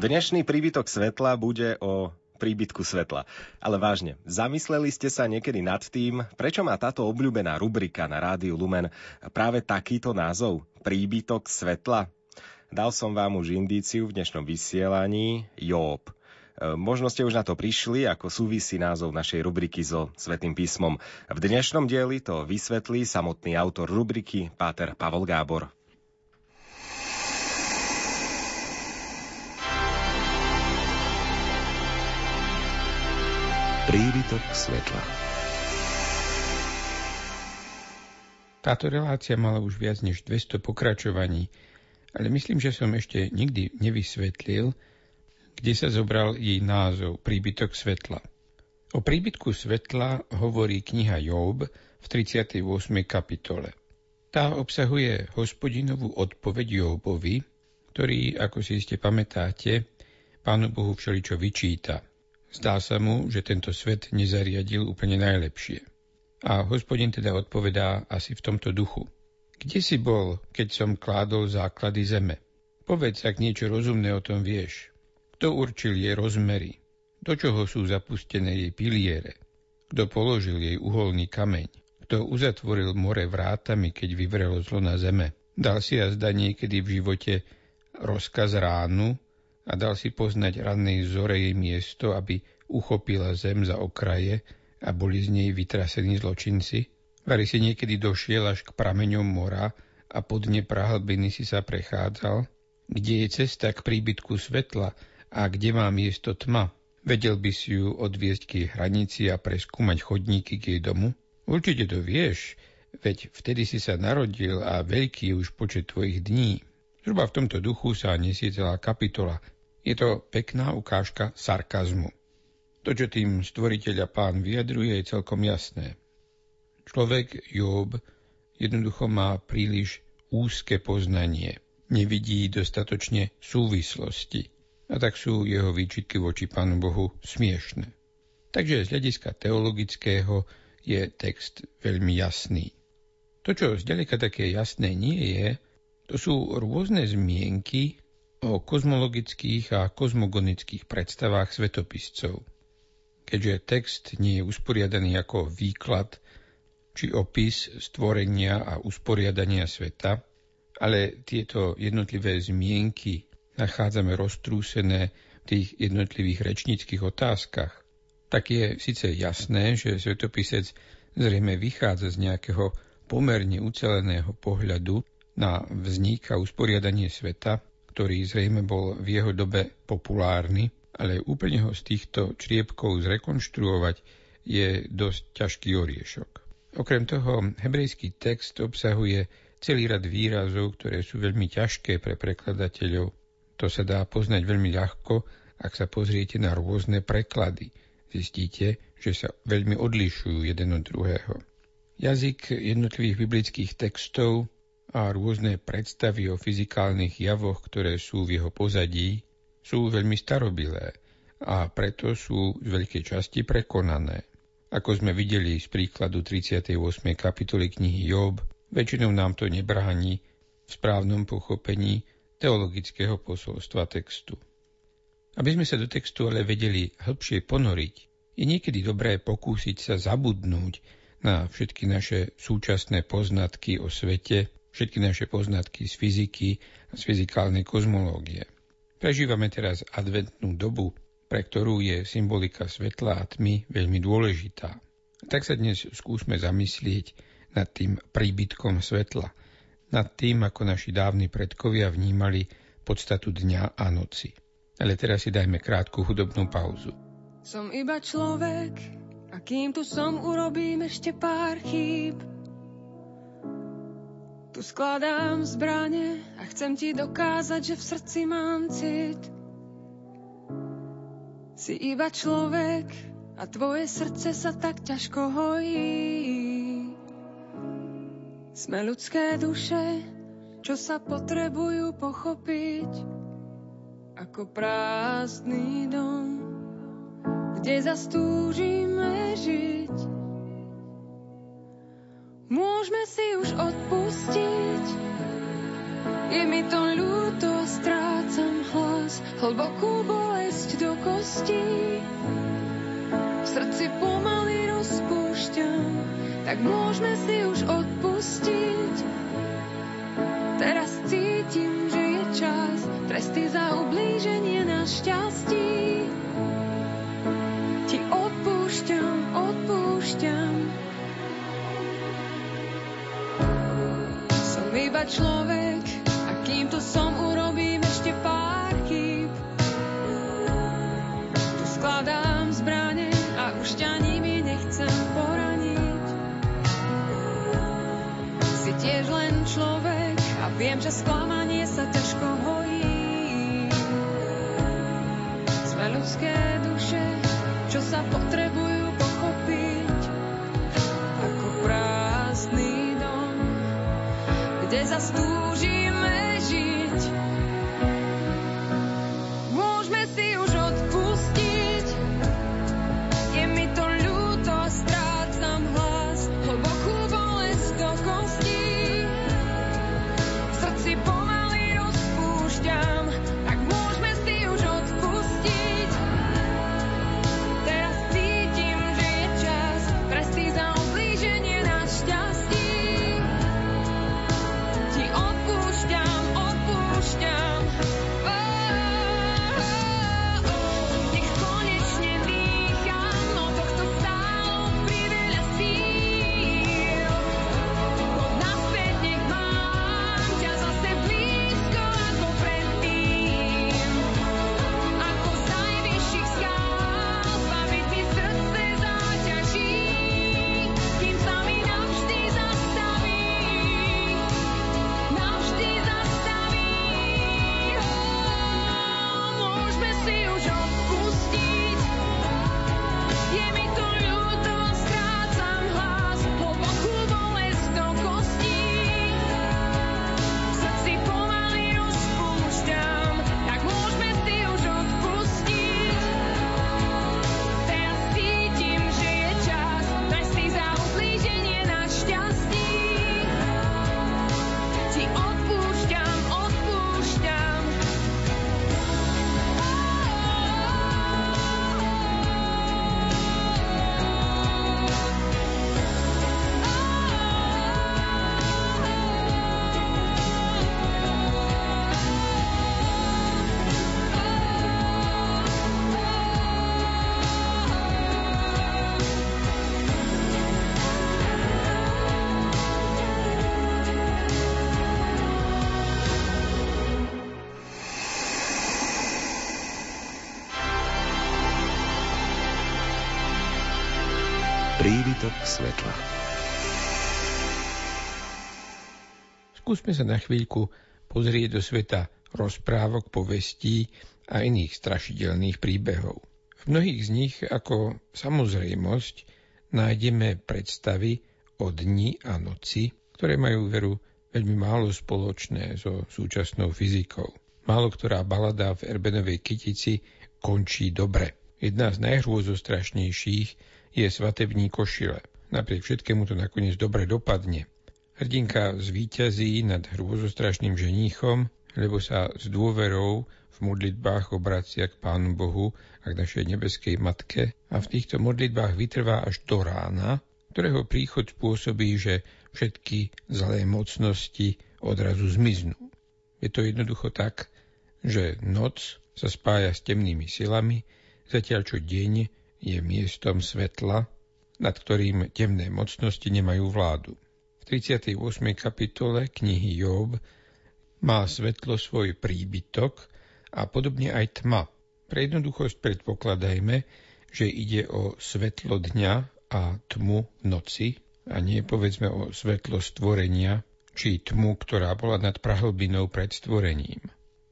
Dnešný príbytok svetla bude o príbytku svetla. Ale vážne, zamysleli ste sa niekedy nad tým, prečo má táto obľúbená rubrika na rádiu Lumen práve takýto názov? Príbytok svetla? Dal som vám už indíciu v dnešnom vysielaní Job. E, možno ste už na to prišli, ako súvisí názov našej rubriky so Svetým písmom. V dnešnom dieli to vysvetlí samotný autor rubriky, Páter Pavol Gábor. Príbytok svetla. Táto relácia mala už viac než 200 pokračovaní, ale myslím, že som ešte nikdy nevysvetlil, kde sa zobral jej názov Príbytok svetla. O príbytku svetla hovorí kniha Job v 38. kapitole. Tá obsahuje hospodinovú odpoveď Jobovi, ktorý, ako si iste pamätáte, Pánu Bohu všeličo vyčíta – Zdá sa mu, že tento svet nezariadil úplne najlepšie. A hospodin teda odpovedá asi v tomto duchu. Kde si bol, keď som kládol základy zeme? Povedz, ak niečo rozumné o tom vieš. Kto určil jej rozmery? Do čoho sú zapustené jej piliere? Kto položil jej uholný kameň? Kto uzatvoril more vrátami, keď vyvrelo zlo na zeme? Dal si jazda niekedy v živote rozkaz ránu, a dal si poznať rannej zore jej miesto, aby uchopila zem za okraje a boli z nej vytrasení zločinci? Vary si niekedy došiel až k prameňom mora a pod dne prahlbiny si sa prechádzal? Kde je cesta k príbytku svetla a kde má miesto tma? Vedel by si ju odviesť k jej hranici a preskúmať chodníky k jej domu? Určite to vieš, veď vtedy si sa narodil a veľký je už počet tvojich dní. Zhruba v tomto duchu sa nesie celá kapitola je to pekná ukážka sarkazmu. To, čo tým stvoriteľ a pán vyjadruje, je celkom jasné. Človek Job jednoducho má príliš úzke poznanie, nevidí dostatočne súvislosti a tak sú jeho výčitky voči Pánu Bohu smiešne. Takže z hľadiska teologického je text veľmi jasný. To, čo zďaleka také jasné nie je, to sú rôzne zmienky o kozmologických a kozmogonických predstavách svetopiscov. Keďže text nie je usporiadaný ako výklad či opis stvorenia a usporiadania sveta, ale tieto jednotlivé zmienky nachádzame roztrúsené v tých jednotlivých rečníckých otázkach, tak je síce jasné, že svetopisec zrejme vychádza z nejakého pomerne uceleného pohľadu na vznik a usporiadanie sveta, ktorý zrejme bol v jeho dobe populárny, ale úplne ho z týchto čriepkov zrekonštruovať je dosť ťažký oriešok. Okrem toho, hebrejský text obsahuje celý rad výrazov, ktoré sú veľmi ťažké pre prekladateľov. To sa dá poznať veľmi ľahko, ak sa pozriete na rôzne preklady. Zistíte, že sa veľmi odlišujú jeden od druhého. Jazyk jednotlivých biblických textov a rôzne predstavy o fyzikálnych javoch, ktoré sú v jeho pozadí, sú veľmi starobilé a preto sú z veľkej časti prekonané. Ako sme videli z príkladu 38. kapitoly knihy Job, väčšinou nám to nebráni v správnom pochopení teologického posolstva textu. Aby sme sa do textu ale vedeli hĺbšie ponoriť, je niekedy dobré pokúsiť sa zabudnúť na všetky naše súčasné poznatky o svete všetky naše poznatky z fyziky a z fyzikálnej kozmológie. Prežívame teraz adventnú dobu, pre ktorú je symbolika svetla a tmy veľmi dôležitá. Tak sa dnes skúsme zamyslieť nad tým príbytkom svetla, nad tým, ako naši dávni predkovia vnímali podstatu dňa a noci. Ale teraz si dajme krátku hudobnú pauzu. Som iba človek a kým tu som, urobím ešte pár chýb. Tu skladám zbranie a chcem ti dokázať, že v srdci mám cit. Si iba človek a tvoje srdce sa tak ťažko hojí. Sme ľudské duše, čo sa potrebujú pochopiť ako prázdny dom, kde zastúžime žiť. Môžeme si už odpustiť. Je mi to ľúto strácam hlas. hlbokú bolesť do kostí. V srdci pomaly rozpúšťam, tak môžeme si už odpustiť. Viem, že sklamanie sa ťažko hojí. Sme ľudské duše, čo sa potrebujú pochopiť ako prázdny dom, kde zastúžime Príbytok svetla. Skúsme sa na chvíľku pozrieť do sveta rozprávok, povestí a iných strašidelných príbehov. V mnohých z nich ako samozrejmosť nájdeme predstavy o dni a noci, ktoré majú veru veľmi málo spoločné so súčasnou fyzikou. Málo ktorá balada v Erbenovej kytici končí dobre. Jedna z najhrôzostrašnejších je svatební košile. Napriek všetkému to nakoniec dobre dopadne. Hrdinka zvíťazí nad hrôzostrašným ženíchom, lebo sa s dôverou v modlitbách obracia k Pánu Bohu a k našej nebeskej Matke a v týchto modlitbách vytrvá až do rána, ktorého príchod spôsobí, že všetky zlé mocnosti odrazu zmiznú. Je to jednoducho tak, že noc sa spája s temnými silami, zatiaľ čo deň je miestom svetla, nad ktorým temné mocnosti nemajú vládu. V 38. kapitole knihy Job má svetlo svoj príbytok a podobne aj tma. Pre jednoduchosť predpokladajme, že ide o svetlo dňa a tmu noci a nie povedzme o svetlo stvorenia či tmu, ktorá bola nad prahlbinou pred stvorením.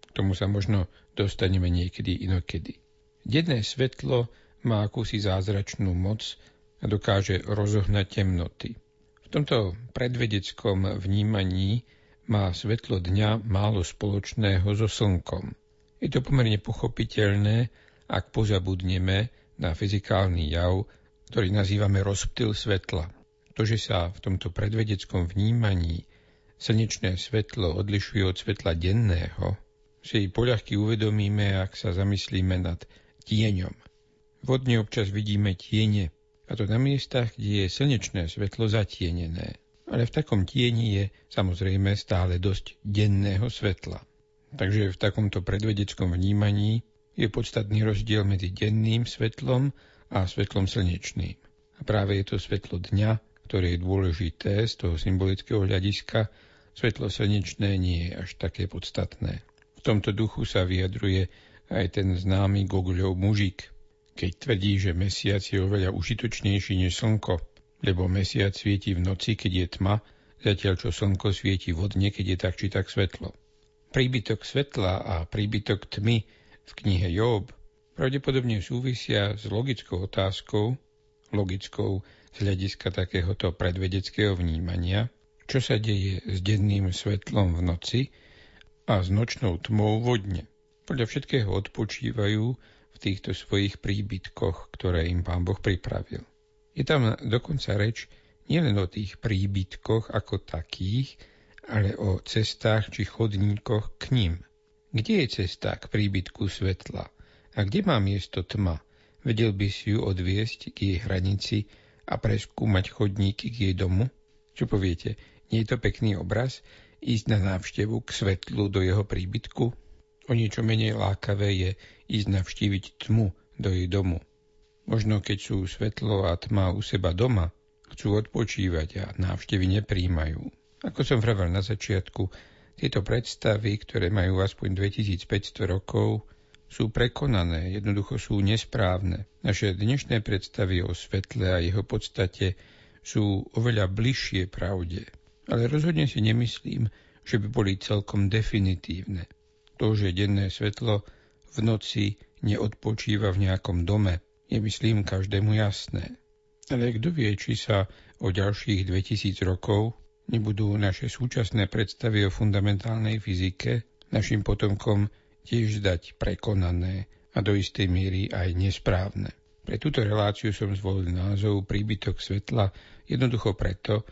K tomu sa možno dostaneme niekedy inokedy. Denné svetlo má akúsi zázračnú moc a dokáže rozohnať temnoty. V tomto predvedeckom vnímaní má svetlo dňa málo spoločného so slnkom. Je to pomerne pochopiteľné, ak pozabudneme na fyzikálny jav, ktorý nazývame rozptyl svetla. To, že sa v tomto predvedeckom vnímaní slnečné svetlo odlišuje od svetla denného, si poľahky uvedomíme, ak sa zamyslíme nad tieňom. Vodne občas vidíme tiene, a to na miestach, kde je slnečné svetlo zatienené. Ale v takom tieni je samozrejme stále dosť denného svetla. Takže v takomto predvedeckom vnímaní je podstatný rozdiel medzi denným svetlom a svetlom slnečným. A práve je to svetlo dňa, ktoré je dôležité z toho symbolického hľadiska, svetlo slnečné nie je až také podstatné. V tomto duchu sa vyjadruje aj ten známy Gogolov mužik, keď tvrdí, že mesiac je oveľa užitočnejší než slnko, lebo mesiac svieti v noci, keď je tma, zatiaľ čo slnko svieti vodne, keď je tak či tak svetlo. Príbytok svetla a príbytok tmy v knihe Job pravdepodobne súvisia s logickou otázkou, logickou z hľadiska takéhoto predvedeckého vnímania, čo sa deje s denným svetlom v noci a s nočnou tmou vodne. Podľa všetkého odpočívajú v týchto svojich príbytkoch, ktoré im pán Boh pripravil. Je tam dokonca reč nielen o tých príbytkoch ako takých, ale o cestách či chodníkoch k ním. Kde je cesta k príbytku svetla? A kde má miesto tma? Vedel by si ju odviesť k jej hranici a preskúmať chodníky k jej domu? Čo poviete, nie je to pekný obraz? Ísť na návštevu k svetlu do jeho príbytku? O niečo menej lákavé je ísť navštíviť tmu do jej domu. Možno keď sú svetlo a tma u seba doma, chcú odpočívať a návštevy nepríjmajú. Ako som vravel na začiatku, tieto predstavy, ktoré majú aspoň 2500 rokov, sú prekonané, jednoducho sú nesprávne. Naše dnešné predstavy o svetle a jeho podstate sú oveľa bližšie pravde. Ale rozhodne si nemyslím, že by boli celkom definitívne. To, že denné svetlo v noci neodpočíva v nejakom dome, je myslím každému jasné. Ale kto vie, či sa o ďalších 2000 rokov nebudú naše súčasné predstavy o fundamentálnej fyzike našim potomkom tiež zdať prekonané a do istej míry aj nesprávne. Pre túto reláciu som zvolil názov Príbytok svetla jednoducho preto,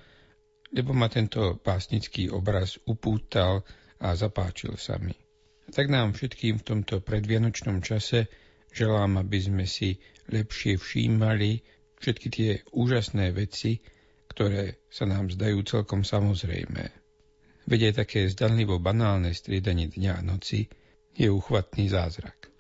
lebo ma tento pásnický obraz upútal a zapáčil sa mi. Tak nám všetkým v tomto predvianočnom čase želám, aby sme si lepšie všímali všetky tie úžasné veci, ktoré sa nám zdajú celkom samozrejmé. Veď také zdanlivo banálne striedanie dňa a noci je uchvatný zázrak.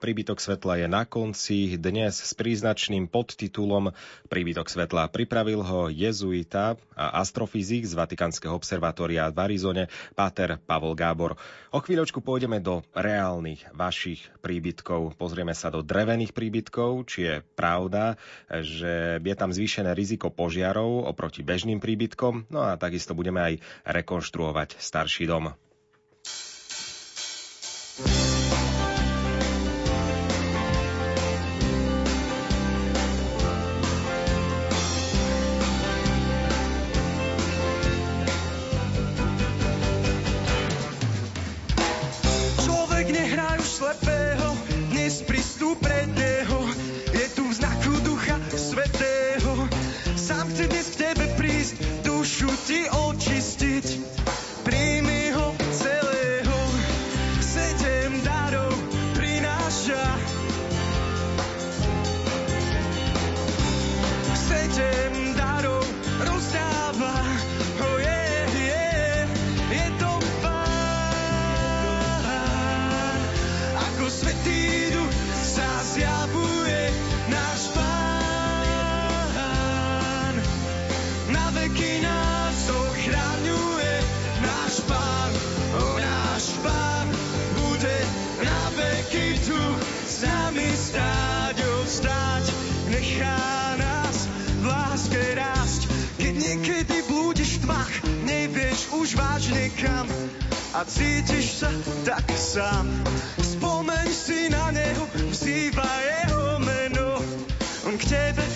Príbytok svetla je na konci, dnes s príznačným podtitulom Príbytok svetla pripravil ho jezuita a astrofyzik z Vatikánskeho observatória v Arizone, Páter Pavol Gábor. O chvíľočku pôjdeme do reálnych vašich príbytkov. Pozrieme sa do drevených príbytkov, či je pravda, že je tam zvýšené riziko požiarov oproti bežným príbytkom, no a takisto budeme aj rekonštruovať starší dom. náš Pán, náš Pán bude na veky tu s nami stáť, obstáť, nechá nás v láske. Keď niekedy blúdiš v tmach, už vážne kam a cítiš sa tak sám. Spomeň si na Neho, vzýva Jeho meno, On k Tebe